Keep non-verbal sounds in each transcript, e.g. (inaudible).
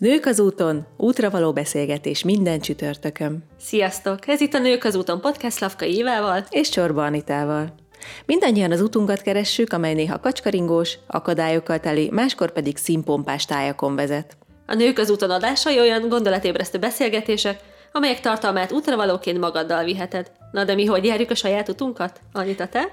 Nők az úton, útra való beszélgetés minden csütörtökön. Sziasztok! Ez itt a Nők az úton podcast Lavka Évával és Csorba Anitával. Mindannyian az utunkat keressük, amely néha kacskaringós, akadályokkal teli, máskor pedig színpompás tájakon vezet. A Nők az úton adásai olyan gondolatébresztő beszélgetések, amelyek tartalmát útravalóként magaddal viheted. Na de mi hogy járjuk a saját utunkat? Anita, te?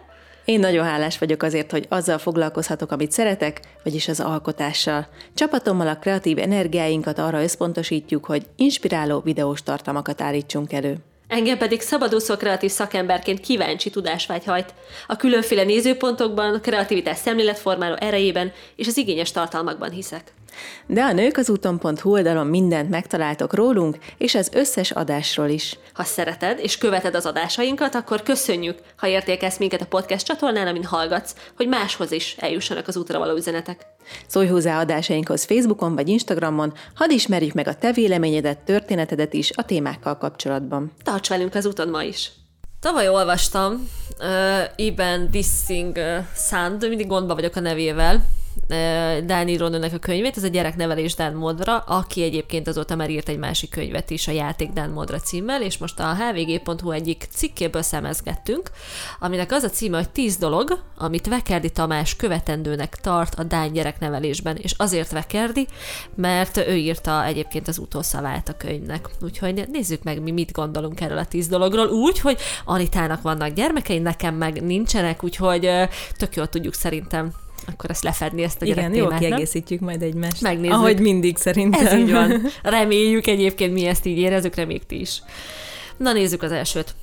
Én nagyon hálás vagyok azért, hogy azzal foglalkozhatok, amit szeretek, vagyis az alkotással. Csapatommal a kreatív energiáinkat arra összpontosítjuk, hogy inspiráló videós tartalmakat állítsunk elő. Engem pedig szabadúszó kreatív szakemberként kíváncsi tudásvágy hajt. A különféle nézőpontokban, kreativitás szemléletformáló erejében és az igényes tartalmakban hiszek. De a nők az úton.hu oldalon mindent megtaláltok rólunk, és az összes adásról is. Ha szereted és követed az adásainkat, akkor köszönjük, ha értékelsz minket a podcast csatornán, amin hallgatsz, hogy máshoz is eljussanak az útra való üzenetek. Szólj hozzá adásainkhoz Facebookon vagy Instagramon, hadd ismerjük meg a te véleményedet, történetedet is a témákkal kapcsolatban. Tarts velünk az úton ma is! Tavaly olvastam uh, Iben Dissing uh, Sand, mindig gondba vagyok a nevével, Dáni Ronőnek a könyvét, ez a gyereknevelés Dán Modra, aki egyébként azóta már írt egy másik könyvet is, a Játék Dán Modra címmel, és most a hvg.hu egyik cikkéből szemezgettünk, aminek az a címe, hogy 10 dolog, amit Vekerdi Tamás követendőnek tart a Dán gyereknevelésben, és azért Vekerdi, mert ő írta egyébként az utószavát a könyvnek. Úgyhogy nézzük meg, mi mit gondolunk erről a 10 dologról, úgy, hogy Anitának vannak gyermekei, nekem meg nincsenek, úgyhogy tök jól tudjuk szerintem akkor ezt lefedni, ezt a Igen, jó, kiegészítjük majd egymást. Megnézzük. Ahogy mindig szerintem. Ez így van. (laughs) Reméljük egyébként, mi ezt így érezzük, reméljük ti is. Na nézzük az elsőt.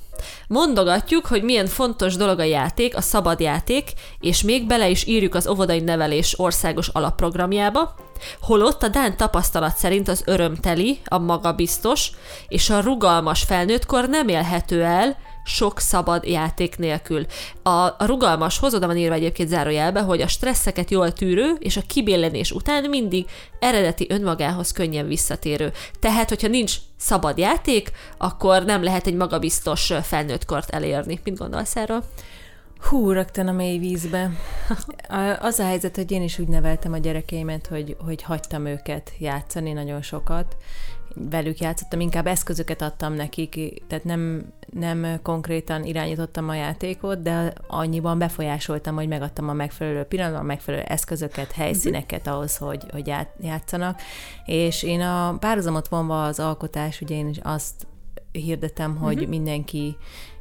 Mondogatjuk, hogy milyen fontos dolog a játék, a szabad játék, és még bele is írjuk az óvodai nevelés országos alapprogramjába, holott a Dán tapasztalat szerint az örömteli, a magabiztos és a rugalmas felnőttkor nem élhető el, sok szabad játék nélkül. A, a rugalmashoz oda van írva egyébként zárójelbe, hogy a stresszeket jól tűrő és a kibéllenés után mindig eredeti önmagához könnyen visszatérő. Tehát, hogyha nincs szabad játék, akkor nem lehet egy magabiztos felnőttkort elérni. Mit gondolsz erről? Hú, rögtön a mély vízbe. Az a helyzet, hogy én is úgy neveltem a gyerekeimet, hogy, hogy hagytam őket játszani nagyon sokat, velük játszottam, inkább eszközöket adtam nekik, tehát nem, nem konkrétan irányítottam a játékot, de annyiban befolyásoltam, hogy megadtam a megfelelő pillanatban, a megfelelő eszközöket, helyszíneket ahhoz, hogy, hogy játszanak. És én a párhuzamot vonva az alkotás, ugye én azt hirdetem, hogy uh-huh. mindenki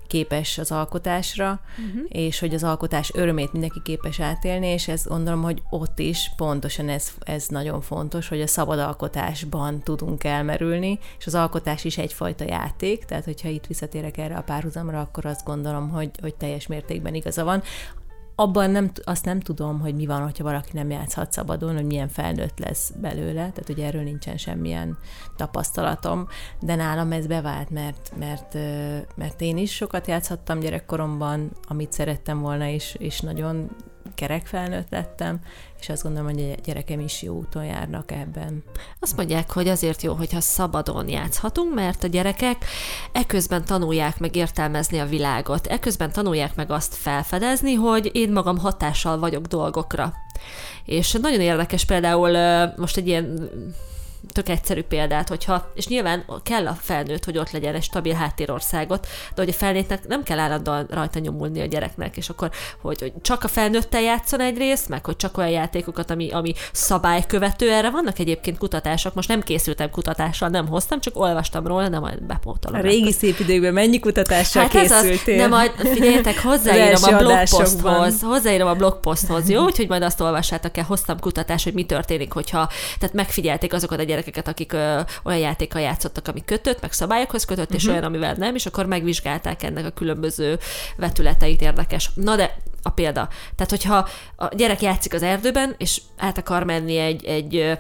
képes az alkotásra, uh-huh. és hogy az alkotás örömét mindenki képes átélni, és ez gondolom, hogy ott is pontosan ez, ez nagyon fontos, hogy a szabad alkotásban tudunk elmerülni, és az alkotás is egyfajta játék, tehát hogyha itt visszatérek erre a párhuzamra, akkor azt gondolom, hogy, hogy teljes mértékben igaza van abban nem, azt nem tudom, hogy mi van, hogyha valaki nem játszhat szabadon, hogy milyen felnőtt lesz belőle, tehát hogy erről nincsen semmilyen tapasztalatom, de nálam ez bevált, mert, mert, mert én is sokat játszhattam gyerekkoromban, amit szerettem volna, és, és nagyon kerek felnőtt lettem, és azt gondolom, hogy a gyerekem is jó úton járnak ebben. Azt mondják, hogy azért jó, hogyha szabadon játszhatunk, mert a gyerekek eközben tanulják meg értelmezni a világot, eközben tanulják meg azt felfedezni, hogy én magam hatással vagyok dolgokra. És nagyon érdekes például most egy ilyen tök egyszerű példát, hogyha, és nyilván kell a felnőtt, hogy ott legyen egy stabil háttérországot, de hogy a felnőttnek nem kell állandóan rajta nyomulni a gyereknek, és akkor, hogy, hogy csak a felnőttel játszon egyrészt, meg hogy csak olyan játékokat, ami, ami szabálykövető, erre vannak egyébként kutatások, most nem készültem kutatással, nem hoztam, csak olvastam róla, de majd bepótolom. A régi szép időkben mennyi kutatással hát készültél? Az, de majd figyeljetek, hozzáírom a blogposthoz, hozzáírom a blogposthoz, jó? Úgyhogy majd azt olvassátok el, hoztam kutatást, hogy mi történik, hogyha tehát megfigyelték azokat a gyerekeket, akik ö, olyan játékkal játszottak, ami kötött, meg szabályokhoz kötött, uh-huh. és mhm. olyan, amivel nem, és akkor megvizsgálták ennek a különböző vetületeit érdekes. Na de a példa. Tehát, hogyha a gyerek játszik az erdőben, és át akar menni egy, egy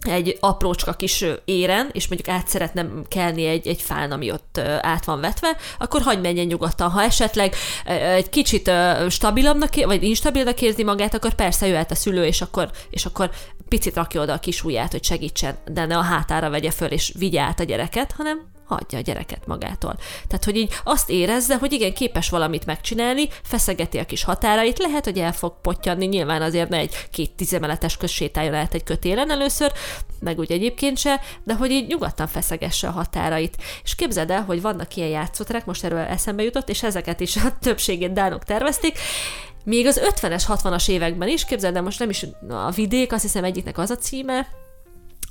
egy aprócska kis éren, és mondjuk át szeretne kelni egy, egy fán, ami ott át van vetve, akkor hagyd menjen nyugodtan. Ha esetleg egy kicsit stabilabbnak, vagy instabilnak érzi magát, akkor persze jöhet a szülő, és akkor, és akkor picit rakja oda a kis ujját, hogy segítsen, de ne a hátára vegye föl, és vigye át a gyereket, hanem hagyja a gyereket magától. Tehát, hogy így azt érezze, hogy igen, képes valamit megcsinálni, feszegeti a kis határait, lehet, hogy el fog pottyanni, nyilván azért ne egy két tizemeletes közsétáljon át egy kötélen először, meg úgy egyébként se, de hogy így nyugodtan feszegesse a határait. És képzeld el, hogy vannak ilyen játszóterek, most erről eszembe jutott, és ezeket is a többségét dánok tervezték, még az 50-es, 60-as években is, képzeld el, most nem is a vidék, azt hiszem egyiknek az a címe,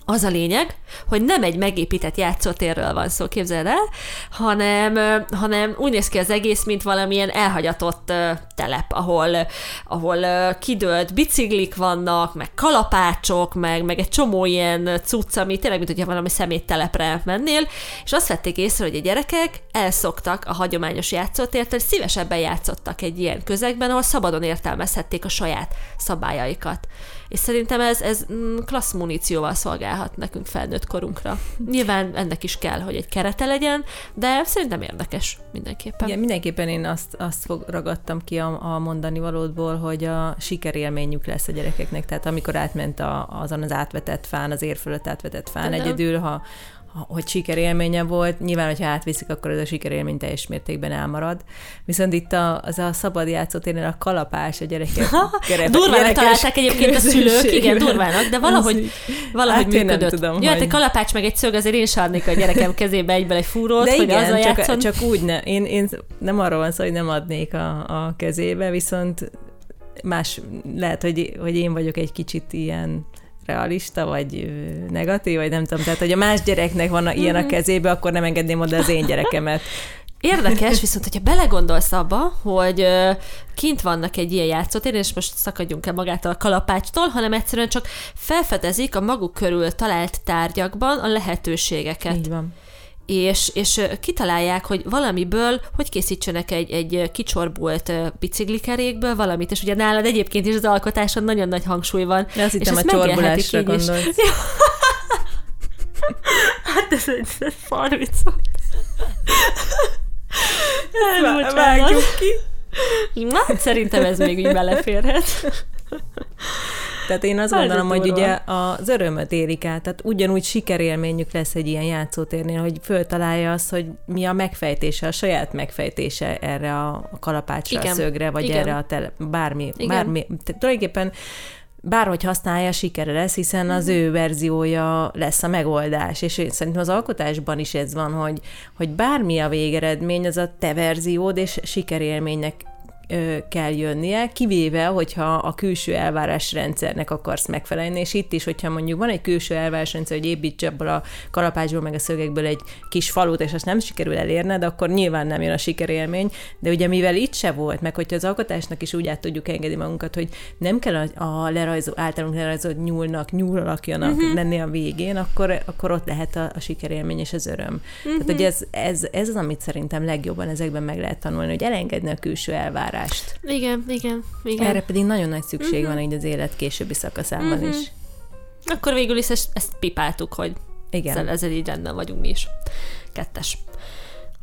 az a lényeg, hogy nem egy megépített játszótérről van szó, képzeld el, hanem, hanem úgy néz ki az egész, mint valamilyen elhagyatott telep, ahol, ahol kidőlt biciklik vannak, meg kalapácsok, meg, meg egy csomó ilyen cucc, ami tényleg, mint hogyha valami szeméttelepre mennél, és azt vették észre, hogy a gyerekek elszoktak a hagyományos játszótértől, szívesebben játszottak egy ilyen közegben, ahol szabadon értelmezhették a saját szabályaikat és szerintem ez, ez mm, klassz munícióval szolgálhat nekünk felnőtt korunkra. Nyilván ennek is kell, hogy egy kerete legyen, de szerintem érdekes mindenképpen. Igen, mindenképpen én azt, azt fog, ragadtam ki a, a mondani valódból, hogy a sikerélményük lesz a gyerekeknek, tehát amikor átment a, azon az átvetett fán, az ér fölött átvetett fán, de egyedül, ha, hogy sikerélménye volt. Nyilván, hogyha átviszik, akkor ez a sikerélmény teljes mértékben elmarad. Viszont itt a, az a szabad játszótérnél a kalapás a gyerekek. durvának találták egyébként a szülők, (laughs) igen, durvának, de valahogy, valahogy hát működött. Nem tudom, Jöhet hogy... egy kalapács meg egy szög, azért én is adnék a gyerekem kezébe egyből egy fúrót, de hogy igen, az csak, csak úgy ne. Én, én nem arról van szó, hogy nem adnék a, a kezébe, viszont más, lehet, hogy, hogy én vagyok egy kicsit ilyen realista, vagy negatív, vagy nem tudom. Tehát, hogy a más gyereknek van a, ilyen a mhm. kezébe, akkor nem engedném oda az én gyerekemet. Érdekes, viszont hogyha belegondolsz abba, hogy kint vannak egy ilyen játszótér, és most szakadjunk el magától a kalapácstól, hanem egyszerűen csak felfedezik a maguk körül talált tárgyakban a lehetőségeket. Így van és, és kitalálják, hogy valamiből hogy készítsenek egy, egy kicsorbult biciklikerékből valamit, és ugye nálad egyébként is az alkotáson nagyon nagy hangsúly van. De azt hittem a csorbulásra gondolsz. (laughs) hát ez egy szar vicc (laughs) Vágjuk ki. Na, hát szerintem ez még úgy beleférhet. Tehát én azt gondolom, hogy ugye az örömöt érik át, tehát ugyanúgy sikerélményük lesz egy ilyen játszótérnél, hogy föltalálja azt, hogy mi a megfejtése, a saját megfejtése erre a kalapácsra, Igen. a szögre, vagy Igen. erre a tele, bármi, Igen. bármi. Tehát tulajdonképpen bárhogy használja, sikere lesz, hiszen az ő verziója lesz a megoldás. És én szerintem az alkotásban is ez van, hogy, hogy bármi a végeredmény, az a te verziód, és sikerélménynek kell jönnie, kivéve, hogyha a külső elvárásrendszernek akarsz megfelelni, és itt is, hogyha mondjuk van egy külső elvárásrendszer, hogy építs ebből a kalapácsból, meg a szögekből egy kis falut, és azt nem sikerül elérned, akkor nyilván nem jön a sikerélmény, de ugye mivel itt se volt, meg hogyha az alkotásnak is úgy át tudjuk engedni magunkat, hogy nem kell a, a lerajzó, általunk lerajzolt nyúlnak, nyúl alakjanak uh-huh. lenni a végén, akkor, akkor ott lehet a, a sikerélmény és az öröm. Uh-huh. Tehát, hogy ez, ez, ez az, amit szerintem legjobban ezekben meg lehet tanulni, hogy elengedni a külső elvárás forrást. Igen, igen, igen. Erre pedig nagyon nagy szükség uh-huh. van így az élet későbbi szakaszában uh-huh. is. Akkor végül is ezt, ezt pipáltuk, hogy igen. Ezzel, ezzel így rendben vagyunk mi is. Kettes.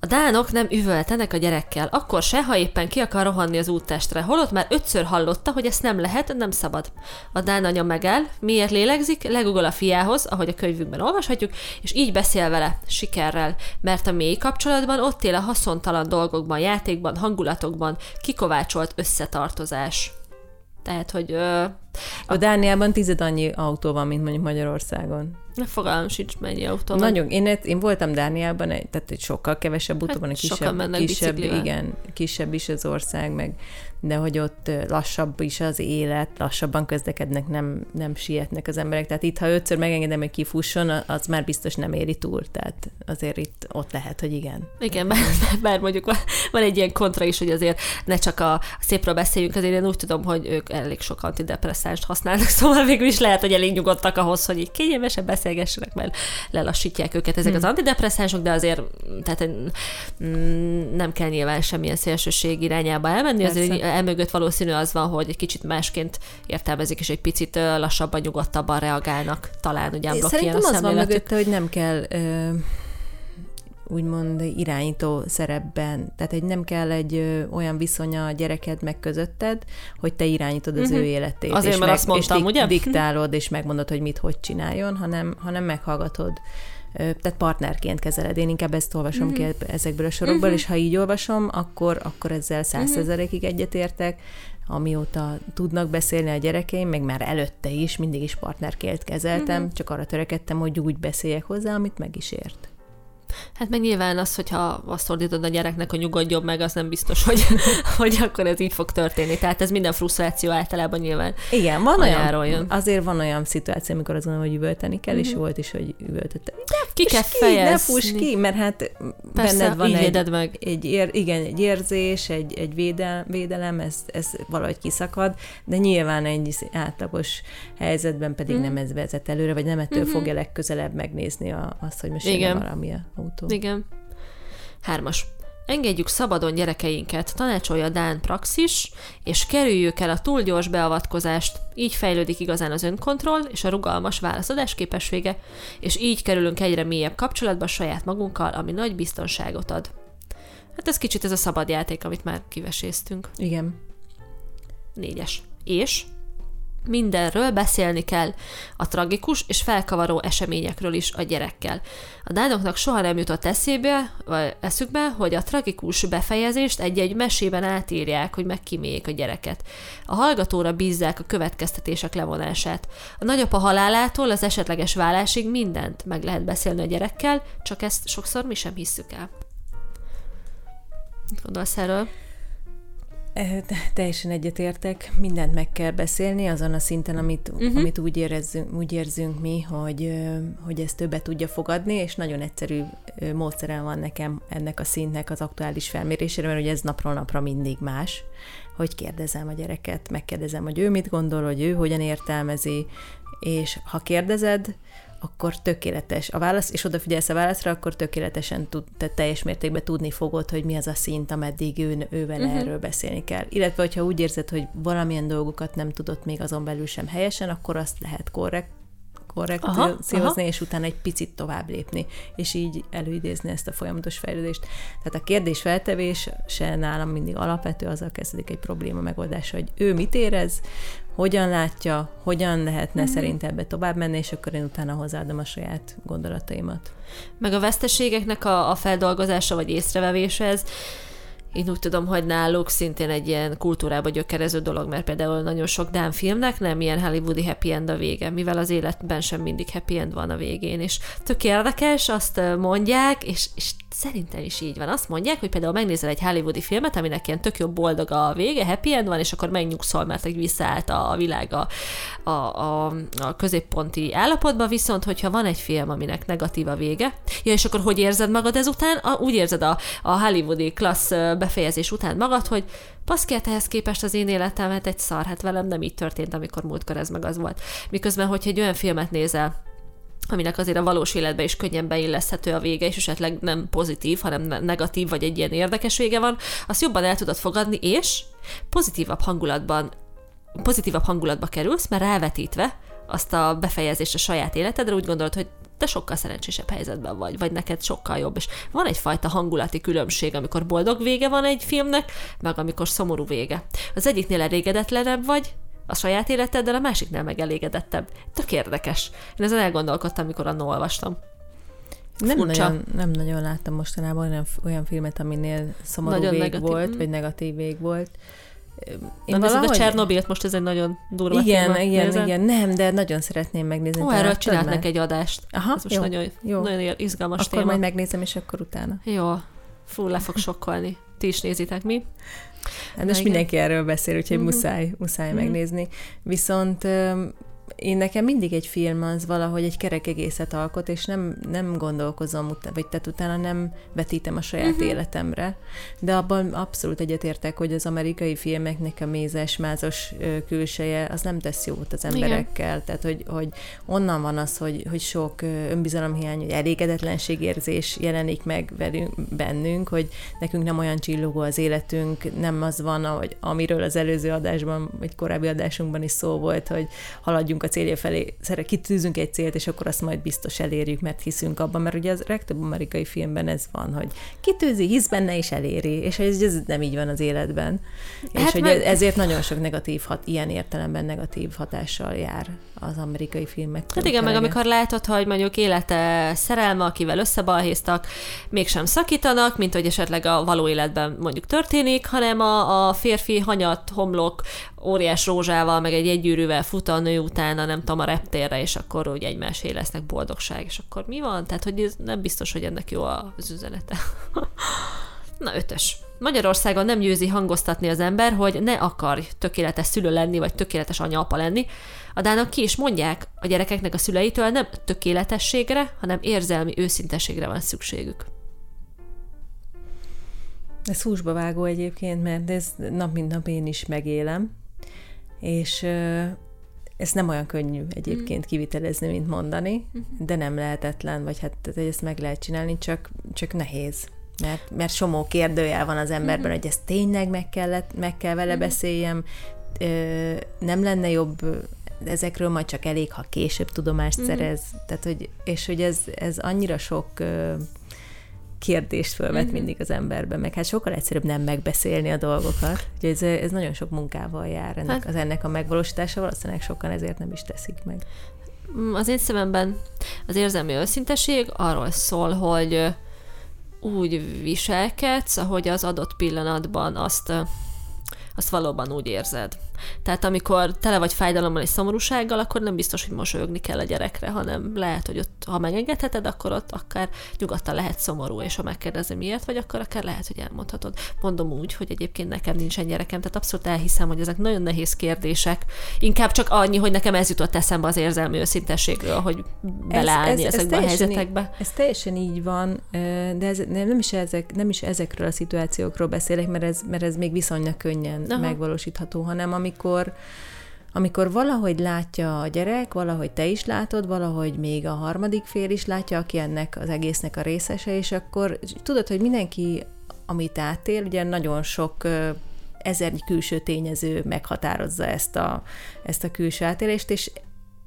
A dánok nem üvöltenek a gyerekkel, akkor se, ha éppen ki akar rohanni az úttestre, holott már ötször hallotta, hogy ezt nem lehet, nem szabad. A dán anya megáll, miért lélegzik, legugol a fiához, ahogy a könyvünkben olvashatjuk, és így beszél vele, sikerrel, mert a mély kapcsolatban ott él a haszontalan dolgokban, játékban, hangulatokban, kikovácsolt összetartozás. Tehát, hogy... Ö, a Dániában tized annyi autó van, mint mondjuk Magyarországon. Ne fogalmam sincs, mennyi autó van. Nagyon, én, én voltam Dániában, tehát egy sokkal kevesebb autó van, egy kisebb, kisebb, igen, kisebb is az ország, meg de hogy ott lassabb is az élet, lassabban közlekednek, nem, nem sietnek az emberek. Tehát itt, ha ötször megengedem, hogy kifusson, az már biztos nem éri túl. Tehát azért itt ott lehet, hogy igen. Igen, bár, (laughs) bár mondjuk van, van egy ilyen kontra is, hogy azért ne csak a szépről beszéljünk, azért én úgy tudom, hogy ők elég sok antidepresszánst használnak, (laughs) szóval végül is lehet, hogy elég nyugodtak ahhoz, hogy így kényelmesen beszélgessenek, mert lelassítják őket ezek hmm. az antidepresszánsok, de azért tehát mm, nem kell nyilván semmilyen szélsőség irányába elmenni, azért emögött valószínű az van, hogy egy kicsit másként értelmezik, és egy picit lassabban, nyugodtabban reagálnak. Talán ugye unblock Szerintem az van mögötte, hogy nem kell ö, úgymond irányító szerepben. Tehát, hogy nem kell egy ö, olyan viszony a gyereked meg közötted, hogy te irányítod az uh-huh. ő életét. Azért, és mert meg, azt mondtam, és ugye? diktálod, és megmondod, hogy mit, hogy csináljon, hanem, hanem meghallgatod tehát partnerként kezeled. Én inkább ezt olvasom uh-huh. ki ezekből a sorokból, uh-huh. és ha így olvasom, akkor, akkor ezzel százszerzelékig uh-huh. egyetértek, amióta tudnak beszélni a gyerekeim, meg már előtte is, mindig is partnerként kezeltem, uh-huh. csak arra törekedtem, hogy úgy beszéljek hozzá, amit meg is ért. Hát meg nyilván az, hogyha azt ordítod a gyereknek, hogy nyugodjon meg, az nem biztos, hogy, (laughs) hogy akkor ez így fog történni. Tehát ez minden frusztráció általában nyilván Igen, van olyan, jön. azért van olyan szituáció, amikor azt gondolom, hogy üvölteni kell, és mhm. volt is, hogy üvöltötte. Ki kell ki, fejezni. Ne fuss ki, mert hát Persze, benned van egy, meg. Egy, ér, igen, egy érzés, egy, egy védel, védelem, ez, ez valahogy kiszakad, de nyilván egy átlagos helyzetben pedig uh-huh. nem ez vezet előre, vagy nem ettől uh-huh. fogja legközelebb megnézni a, azt, hogy most Igen. valami a autó. Igen. Hármas. Engedjük szabadon gyerekeinket, tanácsolja Dán Praxis, és kerüljük el a túl gyors beavatkozást. Így fejlődik igazán az önkontroll és a rugalmas válaszadás képessége, és így kerülünk egyre mélyebb kapcsolatba saját magunkkal, ami nagy biztonságot ad. Hát ez kicsit ez a szabad játék, amit már kiveséztünk. Igen. Négyes. És Mindenről beszélni kell, a tragikus és felkavaró eseményekről is a gyerekkel. A dánoknak soha nem jutott eszébe, vagy eszükbe, hogy a tragikus befejezést egy-egy mesében átírják, hogy megkíméljék a gyereket. A hallgatóra bízzák a következtetések levonását. A nagyapa halálától az esetleges vállásig mindent meg lehet beszélni a gyerekkel, csak ezt sokszor mi sem hisszük el. Gondolsz erről? Teljesen egyetértek, mindent meg kell beszélni azon a szinten, amit, uh-huh. amit úgy, érezzünk, úgy érzünk mi, hogy, hogy ezt többet tudja fogadni, és nagyon egyszerű módszerem van nekem ennek a szintnek az aktuális felmérésére, mert ugye ez napról napra mindig más, hogy kérdezem a gyereket, megkérdezem, hogy ő mit gondol, hogy ő hogyan értelmezi, és ha kérdezed, akkor tökéletes a válasz, és odafigyelsz a válaszra, akkor tökéletesen tud, tehát teljes mértékben tudni fogod, hogy mi az a szint, ameddig ő, ővel uh-huh. erről beszélni kell. Illetve, hogyha úgy érzed, hogy valamilyen dolgokat nem tudott még azon belül sem helyesen, akkor azt lehet korrekt korrekciózni, és utána egy picit tovább lépni, és így előidézni ezt a folyamatos fejlődést. Tehát a kérdés feltevése nálam mindig alapvető, azzal kezdődik egy probléma megoldása, hogy ő mit érez, hogyan látja, hogyan lehetne mm-hmm. szerint ebbe tovább menni, és akkor én utána hozzáadom a saját gondolataimat. Meg a veszteségeknek a, a feldolgozása vagy észrevevése, ez én úgy tudom, hogy náluk szintén egy ilyen kultúrába gyökerező dolog, mert például nagyon sok Dán filmnek nem ilyen hollywoodi happy end a vége, mivel az életben sem mindig happy end van a végén, és tök érdekes, azt mondják, és, és Szerintem is így van. Azt mondják, hogy például megnézel egy hollywoodi filmet, aminek ilyen tök jobb boldog a vége, happy end van, és akkor megnyugszol, mert egy visszaállt a világ a, a, a, a középponti állapotba, viszont hogyha van egy film, aminek negatív a vége, ja, és akkor hogy érzed magad ezután? A, úgy érzed a, a hollywoodi klassz befejezés után magad, hogy Paszki, hát ehhez képest az én életem, hát egy szar, hát velem nem így történt, amikor múltkor ez meg az volt. Miközben, hogyha egy olyan filmet nézel, aminek azért a valós életbe is könnyen beilleszthető a vége, és esetleg nem pozitív, hanem negatív, vagy egy ilyen érdekes vége van, azt jobban el tudod fogadni, és pozitívabb hangulatban pozitívabb hangulatba kerülsz, mert rávetítve azt a befejezést a saját életedre úgy gondolod, hogy te sokkal szerencsésebb helyzetben vagy, vagy neked sokkal jobb. És van egyfajta hangulati különbség, amikor boldog vége van egy filmnek, meg amikor szomorú vége. Az egyiknél elégedetlenebb vagy, a saját életeddel, a másiknál megelégedettebb. Tök érdekes. Én ezen elgondolkodtam, amikor annól olvastam. Nem nagyon, nem nagyon láttam mostanában olyan, olyan filmet, aminél szomorú nagyon vég negatív. volt, vagy negatív vég volt. Én Na, valahogy... a Csernobilt most ez egy nagyon durva Igen, téma. igen, Nézem? igen, nem, de nagyon szeretném megnézni. Ó, erről csinálnak egy adást. Aha, ez most jó, nagyon, jó. nagyon izgalmas akkor téma. majd megnézem, és akkor utána. Jó, fú, le fog sokkolni. Ti is nézitek, mi? Hát most mindenki erről beszél, úgyhogy uh-huh. muszáj, muszáj uh-huh. megnézni. Viszont én nekem mindig egy film az valahogy egy kerek egészet alkot, és nem, nem gondolkozom, vagy tehát utána nem vetítem a saját uh-huh. életemre, de abban abszolút egyetértek, hogy az amerikai filmeknek a mézes, mázos külseje, az nem tesz jót az emberekkel, Igen. tehát hogy, hogy onnan van az, hogy, hogy sok önbizalomhiány, hogy elégedetlenségérzés jelenik meg velünk, bennünk, hogy nekünk nem olyan csillogó az életünk, nem az van, hogy amiről az előző adásban, vagy korábbi adásunkban is szó volt, hogy haladjunk megyünk a célja felé, kitűzünk egy célt, és akkor azt majd biztos elérjük, mert hiszünk abban, mert ugye az legtöbb amerikai filmben ez van, hogy kitűzi, hisz benne és eléri, és ez, ez nem így van az életben. Hát és hogy meg... ezért nagyon sok negatív hat, ilyen értelemben negatív hatással jár az amerikai filmek. Hát igen, meg amikor látod, hogy mondjuk élete szerelme, akivel összebalhéztak, mégsem szakítanak, mint hogy esetleg a való életben mondjuk történik, hanem a, a férfi hanyat, homlok, óriás rózsával, meg egy egygyűrűvel fut a nő utána, nem tudom, a reptérre, és akkor úgy egymásé lesznek boldogság, és akkor mi van? Tehát, hogy ez nem biztos, hogy ennek jó az üzenete. (laughs) Na, ötös. Magyarországon nem győzi hangoztatni az ember, hogy ne akarj tökéletes szülő lenni, vagy tökéletes anya-apa lenni. A dánok ki is mondják, a gyerekeknek a szüleitől nem tökéletességre, hanem érzelmi őszintességre van szükségük. Ez húsba vágó egyébként, mert ez nap mint nap én is megélem, és ez nem olyan könnyű egyébként mm. kivitelezni, mint mondani, mm-hmm. de nem lehetetlen, vagy hát ezt meg lehet csinálni, csak, csak nehéz. Mert, mert somó kérdőjel van az emberben, mm-hmm. hogy ezt tényleg meg, kellett, meg kell vele mm-hmm. beszéljem, nem lenne jobb ezekről majd csak elég, ha később tudomást mm-hmm. szerez. Tehát, hogy, és hogy ez, ez annyira sok kérdést fölvet mm-hmm. mindig az emberben, meg hát sokkal egyszerűbb nem megbeszélni a dolgokat. Ugye ez, ez nagyon sok munkával jár ennek, hát. az ennek a megvalósítása, valószínűleg sokan ezért nem is teszik meg. Mm, az én szememben az érzelmi őszinteség arról szól, hogy úgy viselkedsz, ahogy az adott pillanatban azt, azt valóban úgy érzed. Tehát amikor tele vagy fájdalommal és szomorúsággal, akkor nem biztos, hogy mosolyogni kell a gyerekre, hanem lehet, hogy ott, ha megengedheted, akkor ott akár nyugodtan lehet szomorú, és ha megkérdezi miért vagy, akkor akár lehet, hogy elmondhatod. Mondom úgy, hogy egyébként nekem nincsen gyerekem, tehát abszolút elhiszem, hogy ezek nagyon nehéz kérdések. Inkább csak annyi, hogy nekem ez jutott eszembe az érzelmi őszintességről, hogy beleállni ez, ez, ezekbe ez a helyzetekbe. Így, ez teljesen így van, de ez, nem, is ezek, nem is ezekről a szituációkról beszélek, mert ez, mert ez még viszonylag könnyen Aha. megvalósítható, hanem ami amikor amikor valahogy látja a gyerek, valahogy te is látod, valahogy még a harmadik fél is látja, aki ennek az egésznek a részese, és akkor tudod, hogy mindenki, amit átél, ugye nagyon sok ezernyi külső tényező meghatározza ezt a, ezt a külső átélést, és,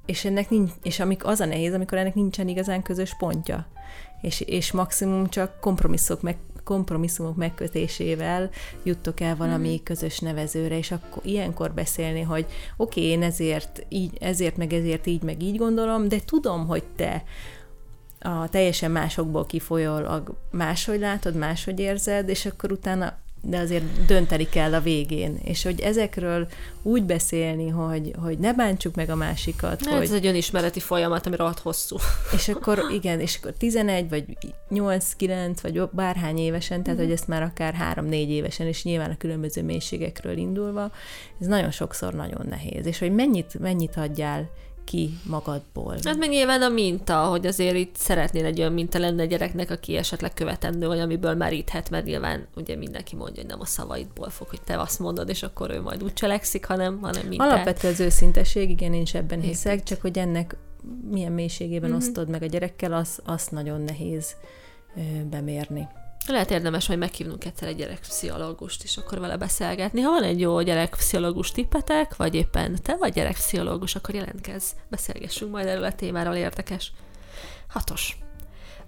és ennek nincs, és amik az a nehéz, amikor ennek nincsen igazán közös pontja. És, és maximum csak kompromisszok meg, kompromisszumok megkötésével juttok el valami hmm. közös nevezőre, és akkor ilyenkor beszélni, hogy oké, okay, én ezért, így, ezért, meg ezért így, meg így gondolom, de tudom, hogy te a teljesen másokból kifolyólag máshogy látod, máshogy érzed, és akkor utána de azért dönteni kell a végén. És hogy ezekről úgy beszélni, hogy, hogy ne bántsuk meg a másikat. Hát hogy... Ez egy önismereti folyamat, ami rohadt hosszú. (laughs) És akkor igen, és akkor 11, vagy 8-9, vagy bárhány évesen, tehát mm. hogy ezt már akár 3-4 évesen, és nyilván a különböző mélységekről indulva, ez nagyon sokszor nagyon nehéz. És hogy mennyit, mennyit adjál ki magadból. Hát meg nyilván a minta, hogy azért itt szeretnél egy olyan minta lenne a gyereknek, aki esetleg követendő, vagy amiből meríthet, mert nyilván ugye mindenki mondja, hogy nem a szavaidból fog, hogy te azt mondod, és akkor ő majd úgy cselekszik, hanem, hanem mintát. Alapvető az őszinteség, igen, én is ebben hiszek, csak hogy ennek milyen mélységében mm-hmm. osztod meg a gyerekkel, az, az nagyon nehéz ö, bemérni. Lehet érdemes majd meghívnunk egyszer egy gyerekpszichológust, és akkor vele beszélgetni. Ha van egy jó gyerekpszichológus tippetek, vagy éppen te vagy gyerekpszichológus, akkor jelentkezz, beszélgessünk majd erről a témáról, érdekes. Hatos.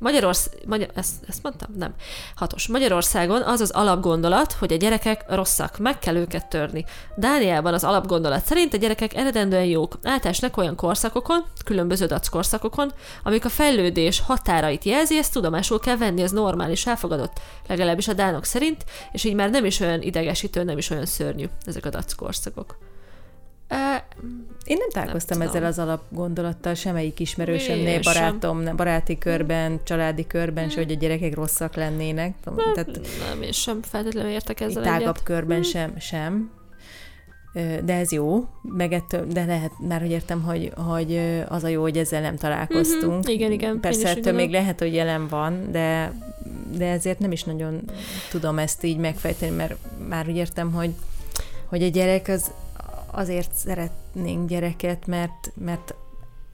Magyarország, Magyar, ezt, ezt mondtam? Nem. Hatos. Magyarországon az az alapgondolat, hogy a gyerekek rosszak, meg kell őket törni. Dániában az alapgondolat szerint a gyerekek eredendően jók, átesnek olyan korszakokon, különböző korszakokon, amik a fejlődés határait jelzi, ezt tudomásul kell venni, ez normális, elfogadott, legalábbis a dánok szerint, és így már nem is olyan idegesítő, nem is olyan szörnyű ezek a dac korszakok. Én nem találkoztam nem ezzel az alapgondolattal, semmelyik ismerősömnél, barátom, sem. baráti körben, családi körben, hmm. se, hogy a gyerekek rosszak lennének. Tehát, nem, én sem feltétlenül értek ezzel Tágabb egyet. körben hmm. sem, sem. De ez jó, meg ettől, de lehet, már hogy értem, hogy, hogy az a jó, hogy ezzel nem találkoztunk. Mm-hmm. Igen, igen. Persze ettől még lehet, hogy jelen van, de, de ezért nem is nagyon tudom ezt így megfejteni, mert már úgy értem, hogy, hogy a gyerek az azért szeretnénk gyereket, mert, mert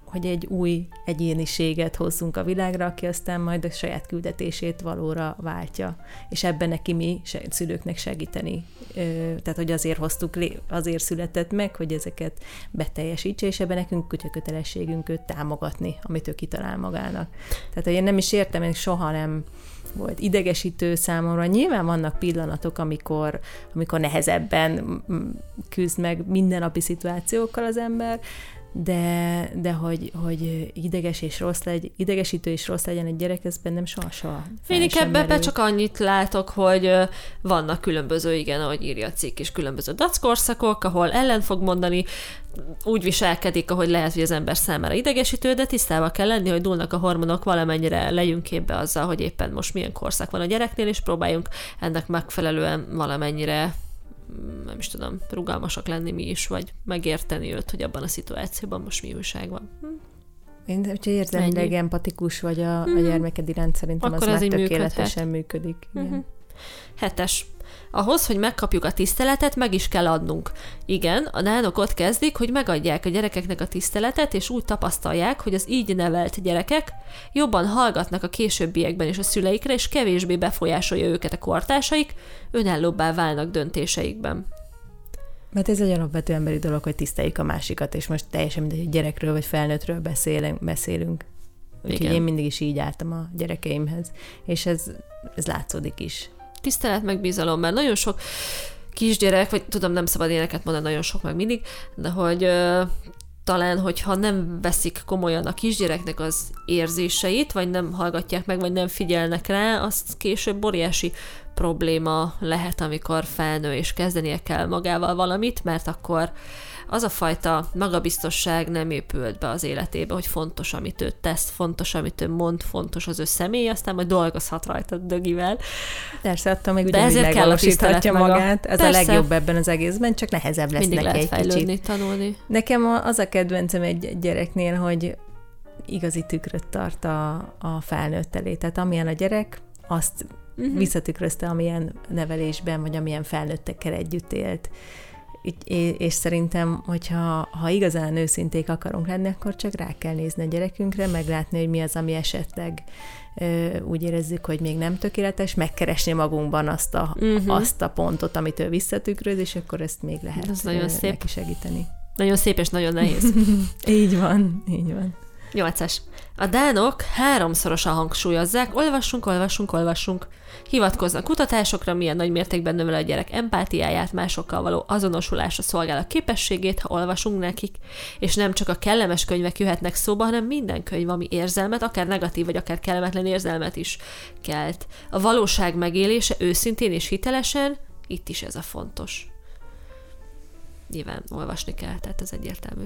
hogy egy új egyéniséget hozzunk a világra, aki aztán majd a saját küldetését valóra váltja. És ebben neki mi szülőknek segíteni. Tehát, hogy azért hoztuk, azért született meg, hogy ezeket beteljesítse, és ebben nekünk kötelességünk őt támogatni, amit ő kitalál magának. Tehát, hogy én nem is értem, én soha nem volt idegesítő számomra. Nyilván vannak pillanatok, amikor, amikor nehezebben küzd meg mindennapi szituációkkal az ember, de, de hogy, hogy ideges és rossz legy, idegesítő és rossz legyen egy gyerek, ez bennem soha-soha Én ebben csak annyit látok, hogy vannak különböző, igen, ahogy írja a cikk is, különböző dackorszakok, ahol ellen fog mondani, úgy viselkedik, ahogy lehet, hogy az ember számára idegesítő, de tisztában kell lenni, hogy dúlnak a hormonok, valamennyire legyünk képbe azzal, hogy éppen most milyen korszak van a gyereknél, és próbáljunk ennek megfelelően valamennyire nem is tudom, rugalmasak lenni mi is, vagy megérteni őt, hogy abban a szituációban most mi újság van. Hm. Én, hogyha érzelmileg empatikus vagy a, a mhm. gyermeked iránt, szerintem Akkor az már tökéletesen működik. működik. Uh-huh. Hetes. Ahhoz, hogy megkapjuk a tiszteletet, meg is kell adnunk. Igen, a nánok ott kezdik, hogy megadják a gyerekeknek a tiszteletet, és úgy tapasztalják, hogy az így nevelt gyerekek jobban hallgatnak a későbbiekben is a szüleikre, és kevésbé befolyásolja őket a kortársaik, önállóbbá válnak döntéseikben. Mert ez egy alapvető emberi dolog, hogy tiszteljük a másikat, és most teljesen mindegy, hogy gyerekről vagy felnőttről beszélünk. beszélünk. Úgyhogy én mindig is így álltam a gyerekeimhez, és ez, ez látszódik is tisztelet, meg bizalom, mert nagyon sok kisgyerek, vagy tudom, nem szabad éneket mondani, nagyon sok meg mindig, de hogy ö, talán, hogyha nem veszik komolyan a kisgyereknek az érzéseit, vagy nem hallgatják meg, vagy nem figyelnek rá, az később óriási probléma lehet, amikor felnő és kezdenie kell magával valamit, mert akkor az a fajta magabiztosság nem épült be az életébe, hogy fontos, amit ő tesz, fontos, amit ő mond, fontos az ő személy, aztán majd dolgozhat rajta dögivel. Persze, attól még ugye ezért kell a magát. Ez Persze. a legjobb ebben az egészben, csak nehezebb lesz Mindig neki lehet egy fejlődni, kicsit. tanulni. Nekem az a kedvencem egy gyereknél, hogy igazi tükröt tart a, a felnőtt elé. Tehát amilyen a gyerek, azt uh-huh. visszatükrözte, amilyen nevelésben, vagy amilyen felnőttekkel együtt élt és szerintem, hogyha ha igazán őszinték akarunk lenni, akkor csak rá kell nézni a gyerekünkre, meglátni, hogy mi az, ami esetleg úgy érezzük, hogy még nem tökéletes, megkeresni magunkban azt a, uh-huh. azt a pontot, amit ő visszatükröz, és akkor ezt még lehet Ez nagyon szép. neki segíteni. Nagyon szép és nagyon nehéz. (laughs) így van, így van. Nyolcas. A dánok háromszorosan hangsúlyozzák, olvassunk, olvassunk, olvassunk. Hivatkoznak kutatásokra, milyen nagy mértékben növel a gyerek empátiáját, másokkal való azonosulásra szolgál a képességét, ha olvasunk nekik, és nem csak a kellemes könyvek jöhetnek szóba, hanem minden könyv, ami érzelmet, akár negatív vagy akár kellemetlen érzelmet is kelt. A valóság megélése őszintén és hitelesen, itt is ez a fontos nyilván olvasni kell, tehát ez egyértelmű.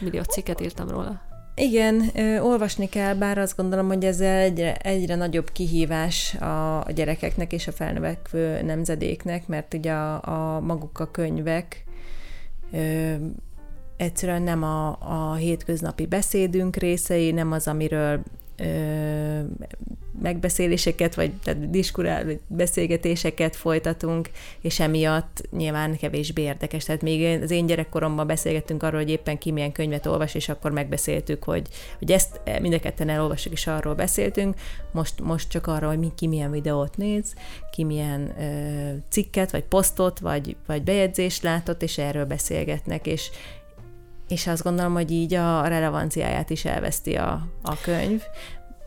Millió cikket írtam róla. Igen, olvasni kell, bár azt gondolom, hogy ez egyre, egyre nagyobb kihívás a, a gyerekeknek és a felnövekvő nemzedéknek, mert ugye a, a maguk a könyvek ö, egyszerűen nem a, a hétköznapi beszédünk részei, nem az, amiről ö, megbeszéléseket, vagy tehát diskurál, vagy beszélgetéseket folytatunk, és emiatt nyilván kevésbé érdekes. Tehát még az én gyerekkoromban beszélgettünk arról, hogy éppen ki milyen könyvet olvas, és akkor megbeszéltük, hogy, hogy ezt mind a ketten elolvassuk, és arról beszéltünk. Most, most csak arról, hogy mi, ki milyen videót néz, ki milyen ö, cikket, vagy posztot, vagy, vagy bejegyzést látott, és erről beszélgetnek, és, és azt gondolom, hogy így a relevanciáját is elveszti a, a könyv,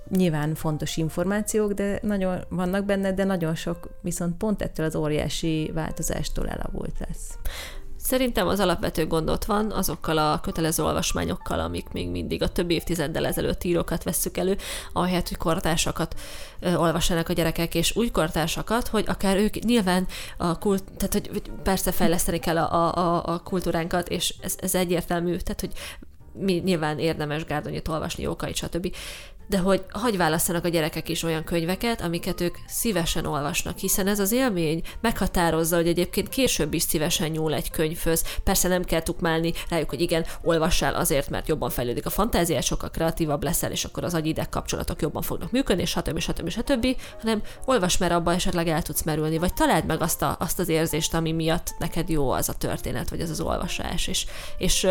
nyilván fontos információk, de nagyon vannak benne, de nagyon sok viszont pont ettől az óriási változástól elavult lesz. Szerintem az alapvető gond van azokkal a kötelező olvasmányokkal, amik még mindig a több évtizeddel ezelőtt írókat vesszük elő, ahelyett, hogy kortársakat olvassanak a gyerekek, és úgy kortársakat, hogy akár ők nyilván a kult, tehát hogy persze fejleszteni kell a, a, a kultúránkat, és ez, ez egyértelmű, tehát hogy mi nyilván érdemes Gárdonyit olvasni, Jókait, stb de hogy hagy választanak a gyerekek is olyan könyveket, amiket ők szívesen olvasnak, hiszen ez az élmény meghatározza, hogy egyébként később is szívesen nyúl egy könyvhöz. Persze nem kell tukmálni rájuk, hogy igen, olvassál azért, mert jobban fejlődik a fantáziát, sokkal kreatívabb leszel, és akkor az agyideg kapcsolatok jobban fognak működni, és stb. stb. stb. hanem olvas, mert abba esetleg el tudsz merülni, vagy találd meg azt, a, azt az érzést, ami miatt neked jó az a történet, vagy az az olvasás, és, és,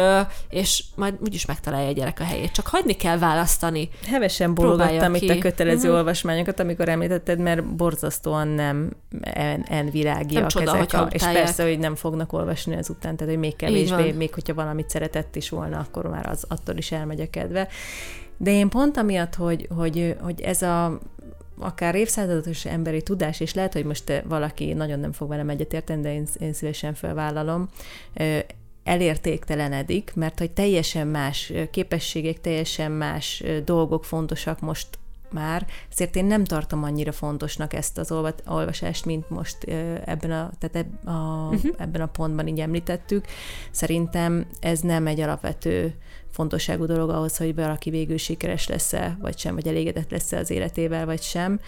és majd úgyis megtalálja a gyerek a helyét. Csak hagyni kell választani. Hevesen bólogattam itt a kötelező uh-huh. olvasmányokat, amikor említetted, mert borzasztóan nem en, envilágiak nem ezek. A, és persze, hogy nem fognak olvasni ezután, tehát hogy még kevésbé, még hogyha valamit szeretett is volna, akkor már az attól is elmegy a kedve. De én pont amiatt, hogy, hogy, hogy ez a akár évszázados emberi tudás, és lehet, hogy most valaki nagyon nem fog velem egyetérteni, de én, én szívesen felvállalom, elértéktelenedik, mert hogy teljesen más képességek, teljesen más dolgok fontosak most már, ezért én nem tartom annyira fontosnak ezt az olvasást, mint most ebben a, tehát a, uh-huh. ebben a pontban így említettük. Szerintem ez nem egy alapvető fontosságú dolog ahhoz, hogy valaki végül sikeres lesz-e, vagy sem, vagy elégedett lesz-e az életével, vagy sem.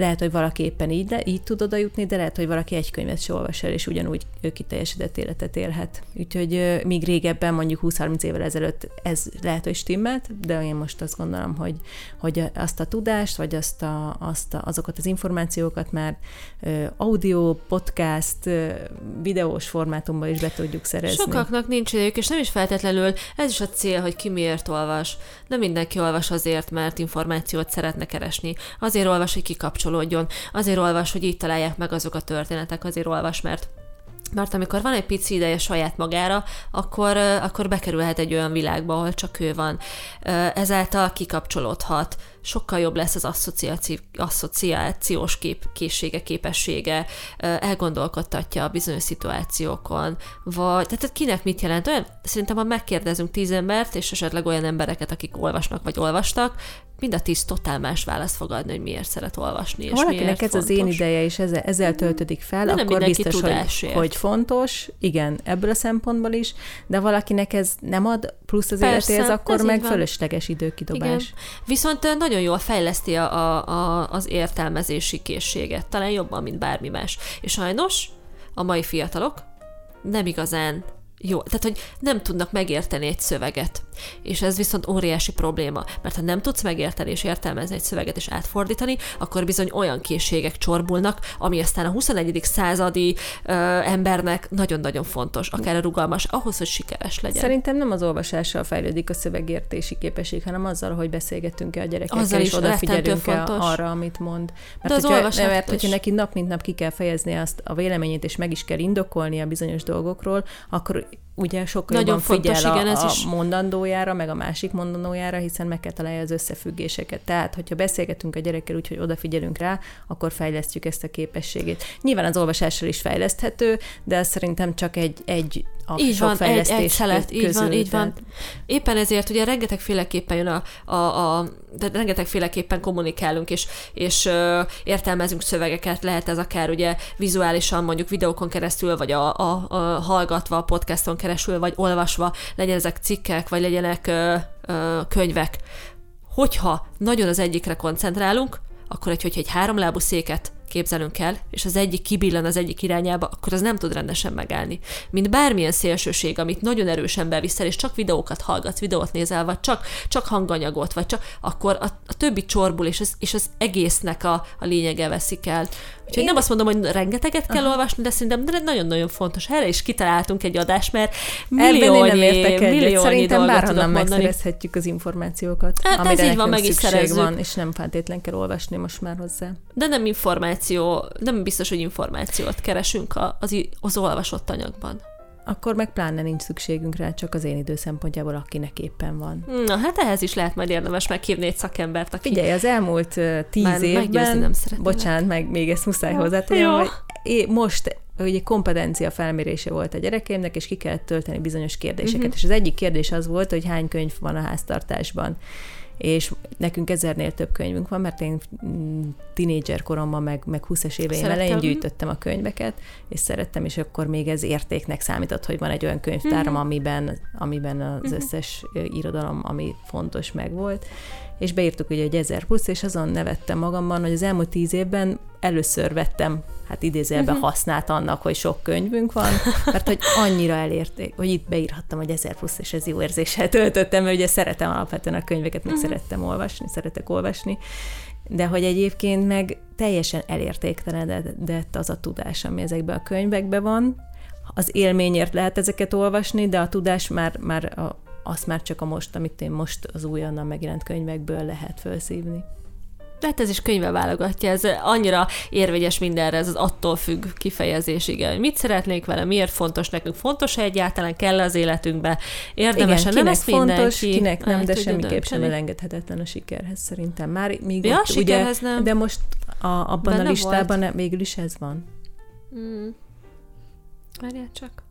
Lehet, hogy valaki éppen így, le, így tud oda jutni, de lehet, hogy valaki egy könyvet se olvas el, és ugyanúgy ő kiteljesedett életet élhet. Úgyhogy még régebben, mondjuk 20-30 évvel ezelőtt ez lehet, hogy stimmelt, de én most azt gondolom, hogy, hogy azt a tudást, vagy azt a, azt a, azokat az információkat már audio, podcast, videós formátumban is be tudjuk szerezni. Sokaknak nincs idejük, és nem is feltétlenül ez is a cél, hogy ki miért olvas. Nem mindenki olvas azért, mert információt szeretne keresni. Azért olvas, hogy kikapcsol kapcsolódjon. Azért olvas, hogy így találják meg azok a történetek, azért olvas, mert mert amikor van egy pici ideje saját magára, akkor, akkor bekerülhet egy olyan világba, ahol csak ő van. Ezáltal kikapcsolódhat, sokkal jobb lesz az asszociációs kép, készsége, képessége, elgondolkodtatja a bizonyos szituációkon, vagy tehát kinek mit jelent? Olyan, szerintem, ha megkérdezünk tíz embert, és esetleg olyan embereket, akik olvasnak vagy olvastak, mind a tíz totál más választ fog adni, hogy miért szeret olvasni, és Valakinek miért ez fontos. az én ideje, és ezzel, ezzel töltődik fel, de akkor biztos, hogy, hogy fontos, igen, ebből a szempontból is, de valakinek ez nem ad plusz az Persze, életéhez, akkor meg fölösleges időkidobás. Igen. Viszont nagyon jól fejleszti a, a, a, az értelmezési készséget, talán jobban, mint bármi más. És sajnos a mai fiatalok nem igazán jó, tehát hogy nem tudnak megérteni egy szöveget. És ez viszont óriási probléma, mert ha nem tudsz megérteni és értelmezni egy szöveget és átfordítani, akkor bizony olyan készségek csorbulnak, ami aztán a 21. századi ö, embernek nagyon-nagyon fontos, akár a rugalmas, ahhoz, hogy sikeres legyen. Szerintem nem az olvasással fejlődik a szövegértési képesség, hanem azzal, hogy beszélgetünk-e a gyerekekkel, azzal és odafigyelünk-e arra, amit mond. Mert, De az hogyha, mert hogyha neki nap mint nap ki kell fejezni azt a véleményét, és meg is kell indokolni a bizonyos dolgokról, akkor Bye. Ugye sokkal Nagyon jobban fontos, figyel igen, a, ez is. a mondandójára, meg a másik mondandójára, hiszen meg kell találja az összefüggéseket. Tehát, hogyha beszélgetünk a gyerekkel úgy, hogy odafigyelünk rá, akkor fejlesztjük ezt a képességét. Nyilván az olvasással is fejleszthető, de ez szerintem csak egy, egy a így sok van, fejlesztés egy, egy szelet, így van, így van. Éppen ezért ugye rengetegféleképpen jön a, a, a de rengetegféleképpen kommunikálunk, és, és ö, értelmezünk szövegeket, lehet ez akár ugye vizuálisan, mondjuk videókon keresztül, vagy a, a, a hallgatva, a podcaston keresztül, vagy olvasva, legyen ezek cikkek, vagy legyenek ö, ö, könyvek. Hogyha nagyon az egyikre koncentrálunk, akkor egy, hogyha egy háromlábú széket képzelünk el, és az egyik kibillan az egyik irányába, akkor az nem tud rendesen megállni. Mint bármilyen szélsőség, amit nagyon erősen beviszel, és csak videókat hallgatsz, videót nézel, vagy csak, csak hanganyagot, vagy csak, akkor a, a többi csorbul, és az, és az egésznek a, a lényege veszik el. Úgyhogy Én... nem azt mondom, hogy rengeteget kell Aha. olvasni, de szerintem nagyon-nagyon fontos. Erre is kitaláltunk egy adást, mert milliónyi, milliónyi Szerintem bárhonnan megszerezhetjük az információkat, hát amire ez így van, meg is van, és nem feltétlenül kell olvasni most már hozzá. De nem információ, nem biztos, hogy információt keresünk az, az olvasott anyagban akkor meg pláne nincs szükségünk rá, csak az én idő szempontjából, akinek éppen van. Na, hát ehhez is lehet majd érdemes meghívni egy szakembert, aki... Figyelj, az elmúlt uh, tíz Már évben... nem bocsánat, meg még ezt muszáj hozzátenni, hogy é, most ugye kompetencia felmérése volt a gyerekeimnek, és ki kellett tölteni bizonyos kérdéseket. Uh-huh. És az egyik kérdés az volt, hogy hány könyv van a háztartásban és nekünk ezernél több könyvünk van, mert én mm, tinédzser koromban, meg, meg 20-es éveim Szerettem. elején gyűjtöttem a könyveket, és szerettem, és akkor még ez értéknek számított, hogy van egy olyan könyvtáram, mm-hmm. amiben, amiben az mm-hmm. összes irodalom, ami fontos, megvolt és beírtuk ugye egy 1000 plusz, és azon nevettem magamban, hogy az elmúlt tíz évben először vettem, hát idézőjelben uh-huh. használt annak, hogy sok könyvünk van, mert hogy annyira elérték, hogy itt beírhattam, hogy 1000 plusz, és ez jó érzéssel töltöttem, mert ugye szeretem alapvetően a könyveket, meg uh-huh. szerettem olvasni, szeretek olvasni, de hogy egyébként meg teljesen elértéktelenedett az a tudás, ami ezekben a könyvekben van. Az élményért lehet ezeket olvasni, de a tudás már, már a, azt már csak a most, amit én most az újonnan megjelent könyvekből lehet felszívni. Hát ez is könyve válogatja, ez annyira érvényes mindenre, ez az attól függ kifejezés, igen. Mit szeretnék vele, miért fontos nekünk, fontos -e egyáltalán, kell az életünkbe, érdemes igen, nem ez fontos, mindenki, kinek nem, de semmiképp sem elengedhetetlen a sikerhez szerintem. Már még ja, ott, ugye, nem. de most a, abban Benne a listában volt. végül is ez van. Hmm. Várjál csak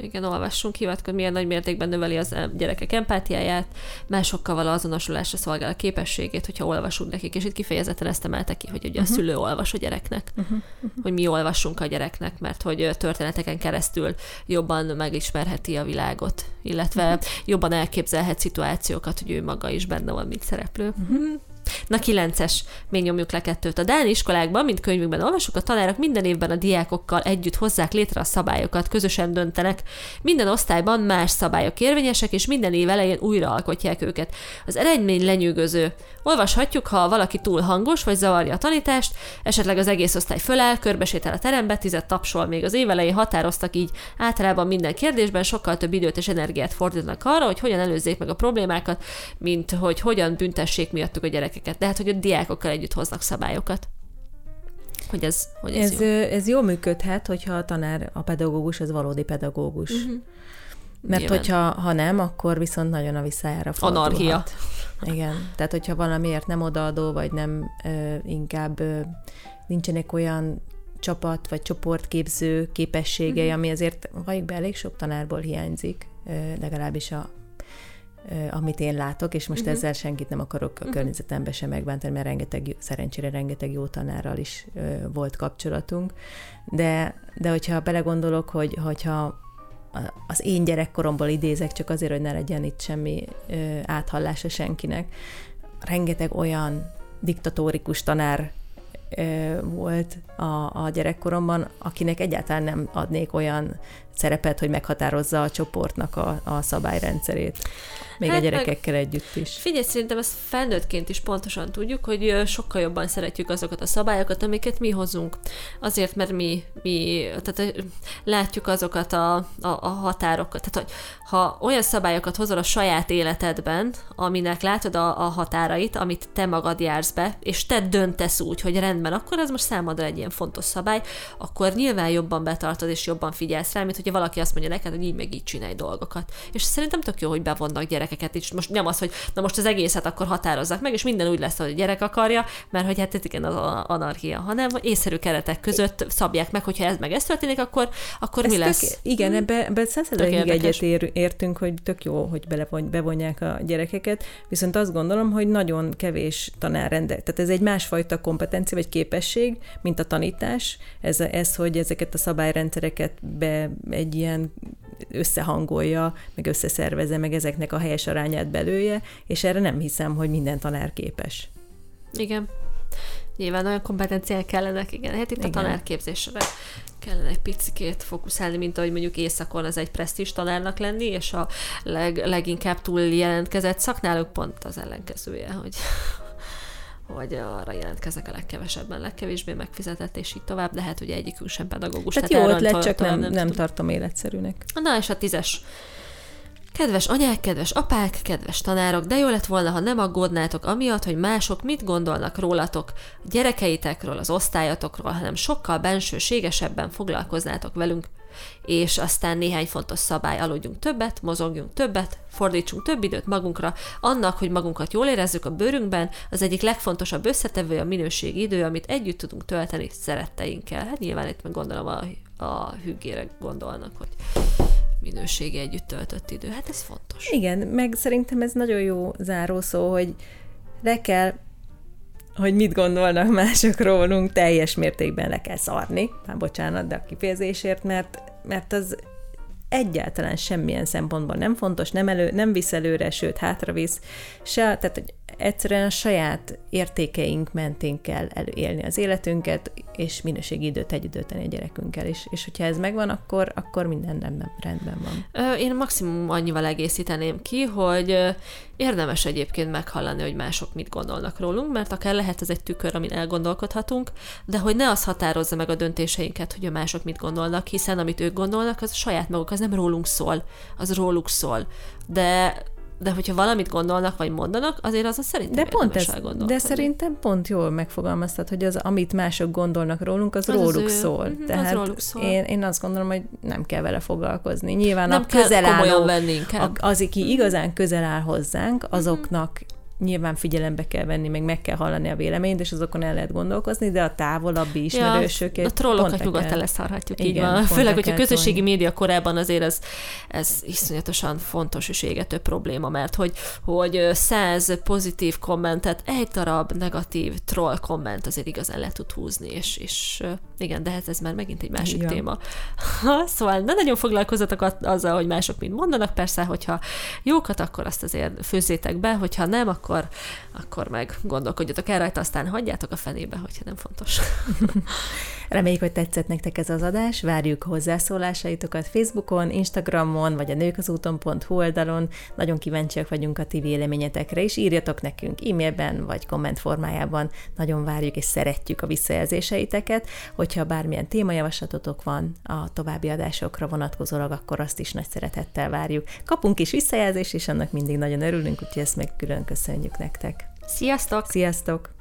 igen, olvassunk, hivatkozunk, milyen nagy mértékben növeli az gyerekek empátiáját, másokkal való azonosulásra szolgál a képességét, hogyha olvasunk nekik, és itt kifejezetten ezt emelte ki, hogy ugye uh-huh. a szülő olvas a gyereknek, uh-huh. Uh-huh. hogy mi olvassunk a gyereknek, mert hogy történeteken keresztül jobban megismerheti a világot, illetve uh-huh. jobban elképzelhet szituációkat, hogy ő maga is benne van, mint szereplő. Uh-huh. Na, kilences, még nyomjuk le kettőt. A Dán iskolákban, mint könyvükben olvasok, a tanárok minden évben a diákokkal együtt hozzák létre a szabályokat, közösen döntenek. Minden osztályban más szabályok érvényesek, és minden év elején újra alkotják őket. Az eredmény lenyűgöző. Olvashatjuk, ha valaki túl hangos, vagy zavarja a tanítást, esetleg az egész osztály föláll, körbesétel a terembe, tizet tapsol, még az év elején határoztak így általában minden kérdésben sokkal több időt és energiát fordítanak arra, hogy hogyan előzzék meg a problémákat, mint hogy hogyan büntessék miattuk a gyerekeket. De hát, hogy a diákokkal együtt hoznak szabályokat hogy ez, hogy ez, ez, jó. ez jól működhet, hogyha a tanár, a pedagógus, az valódi pedagógus. Uh-huh. Mert Nyilván. hogyha ha nem, akkor viszont nagyon a visszájára fordulhat. Anarchia. Igen, tehát hogyha valamiért nem odaadó, vagy nem ö, inkább ö, nincsenek olyan csapat vagy csoportképző képességei, mm-hmm. ami azért valljuk be elég sok tanárból hiányzik, legalábbis a, amit én látok, és most mm-hmm. ezzel senkit nem akarok a mm-hmm. környezetembe sem megbántani, mert rengeteg, szerencsére rengeteg jó tanárral is volt kapcsolatunk, de, de hogyha belegondolok, hogy hogyha az én gyerekkoromból idézek, csak azért, hogy ne legyen itt semmi áthallása senkinek. Rengeteg olyan diktatórikus tanár volt a, a gyerekkoromban, akinek egyáltalán nem adnék olyan szerepet, hogy meghatározza a csoportnak a, a szabályrendszerét. Még hát a gyerekekkel meg, együtt is. Figyelj, szerintem ezt felnőttként is pontosan tudjuk, hogy sokkal jobban szeretjük azokat a szabályokat, amiket mi hozunk. Azért, mert mi, mi tehát látjuk azokat a, a, a határokat. Tehát, hogy ha olyan szabályokat hozol a saját életedben, aminek látod a, a határait, amit te magad jársz be, és te döntesz úgy, hogy rendben, akkor ez most számodra egy ilyen fontos szabály, akkor nyilván jobban betartod és jobban figyelsz rá, mint hogyha valaki azt mondja neked, hogy így meg így csinálj dolgokat. És szerintem tök jó, hogy bevonnak gyerek gyerekeket is. Most nem az, hogy na most az egészet akkor határozzák meg, és minden úgy lesz, hogy a gyerek akarja, mert hogy hát igen az anarchia, hanem észszerű keretek között szabják meg, hogyha ez meg ez történik, akkor, akkor ez mi lesz? Tök, igen, ebbe, ebbe százszerzalékig egyet ér, értünk, hogy tök jó, hogy belevon, bevonják a gyerekeket, viszont azt gondolom, hogy nagyon kevés tanár rendel. Tehát ez egy másfajta kompetencia vagy képesség, mint a tanítás. Ez, ez hogy ezeket a szabályrendszereket be egy ilyen összehangolja, meg összeszervezze, meg ezeknek a helyes arányát belője, és erre nem hiszem, hogy minden tanár képes. Igen. Nyilván olyan kompetenciák kellenek, igen. Hát itt igen. a tanárképzésre kellene egy picikét fókuszálni, mint ahogy mondjuk éjszakon az egy presztis tanárnak lenni, és a leg, leginkább túl jelentkezett szaknáluk pont az ellenkezője, hogy hogy arra jelentkeznek a legkevesebben, legkevésbé megfizetett, és így tovább, hát ugye egyikünk sem pedagógus. Tehát jó ötlet, csak nem, nem, nem tartom életszerűnek. Na, és a tízes. Kedves anyák, kedves apák, kedves tanárok, de jó lett volna, ha nem aggódnátok amiatt, hogy mások mit gondolnak rólatok, a gyerekeitekről, az osztályatokról, hanem sokkal bensőségesebben foglalkoznátok velünk és aztán néhány fontos szabály, aludjunk többet, mozogjunk többet, fordítsunk több időt magunkra, annak, hogy magunkat jól érezzük a bőrünkben, az egyik legfontosabb összetevő a minőségi idő, amit együtt tudunk tölteni szeretteinkkel. Hát nyilván itt meg gondolom a, a hüggére gondolnak, hogy minőségi együtt töltött idő. Hát ez fontos. Igen, meg szerintem ez nagyon jó zárószó, hogy le kell hogy mit gondolnak mások rólunk, teljes mértékben le kell szarni, már bocsánat, de a kifejezésért, mert, mert az egyáltalán semmilyen szempontból nem fontos, nem, elő, nem visz előre, sőt hátravisz, se, tehát hogy egyszerűen a saját értékeink mentén kell élni az életünket, és minőségi időt együtt tölteni a gyerekünkkel is. És hogyha ez megvan, akkor, akkor minden rendben, rendben van. Én maximum annyival egészíteném ki, hogy érdemes egyébként meghallani, hogy mások mit gondolnak rólunk, mert akár lehet ez egy tükör, amin elgondolkodhatunk, de hogy ne az határozza meg a döntéseinket, hogy a mások mit gondolnak, hiszen amit ők gondolnak, az a saját maguk, az nem rólunk szól, az róluk szól. De de hogyha valamit gondolnak, vagy mondanak, azért az a szerintem de pont ez, De szerintem pont jól megfogalmaztad, hogy az, amit mások gondolnak rólunk, az, az róluk az szól. Ő, Tehát az róluk szól. Én, én azt gondolom, hogy nem kell vele foglalkozni. Nyilván nem a közel álló, venni az, aki igazán közel áll hozzánk, azoknak nyilván figyelembe kell venni, meg meg kell hallani a véleményt, és azokon el lehet gondolkozni, de a távolabbi ismerősök... Ja, a trollokat nyugodtan leszarhatjuk, így van. Főleg, hogyha közösségi tolni. média korában azért ez, ez iszonyatosan fontos és égető probléma, mert hogy, hogy száz pozitív kommentet, egy darab negatív troll komment azért igazán le tud húzni, és, és igen, de hát ez már megint egy másik igen. téma. (laughs) szóval ne nagyon foglalkozzatok azzal, hogy mások mind mondanak, persze, hogyha jókat, akkor azt azért főzzétek be, hogyha nem, akkor akkor, akkor meg gondolkodjatok el rajta, aztán hagyjátok a fenébe, hogyha nem fontos. (laughs) Reméljük, hogy tetszett nektek ez az adás, várjuk hozzászólásaitokat Facebookon, Instagramon, vagy a nőkazúton.hu oldalon. Nagyon kíváncsiak vagyunk a ti véleményetekre, és írjatok nekünk e-mailben, vagy komment formájában. Nagyon várjuk és szeretjük a visszajelzéseiteket. Hogyha bármilyen témajavaslatotok van a további adásokra vonatkozólag, akkor azt is nagy szeretettel várjuk. Kapunk is visszajelzést, és annak mindig nagyon örülünk, úgyhogy ezt meg külön köszönjük nektek. Sziasztok! Sziasztok!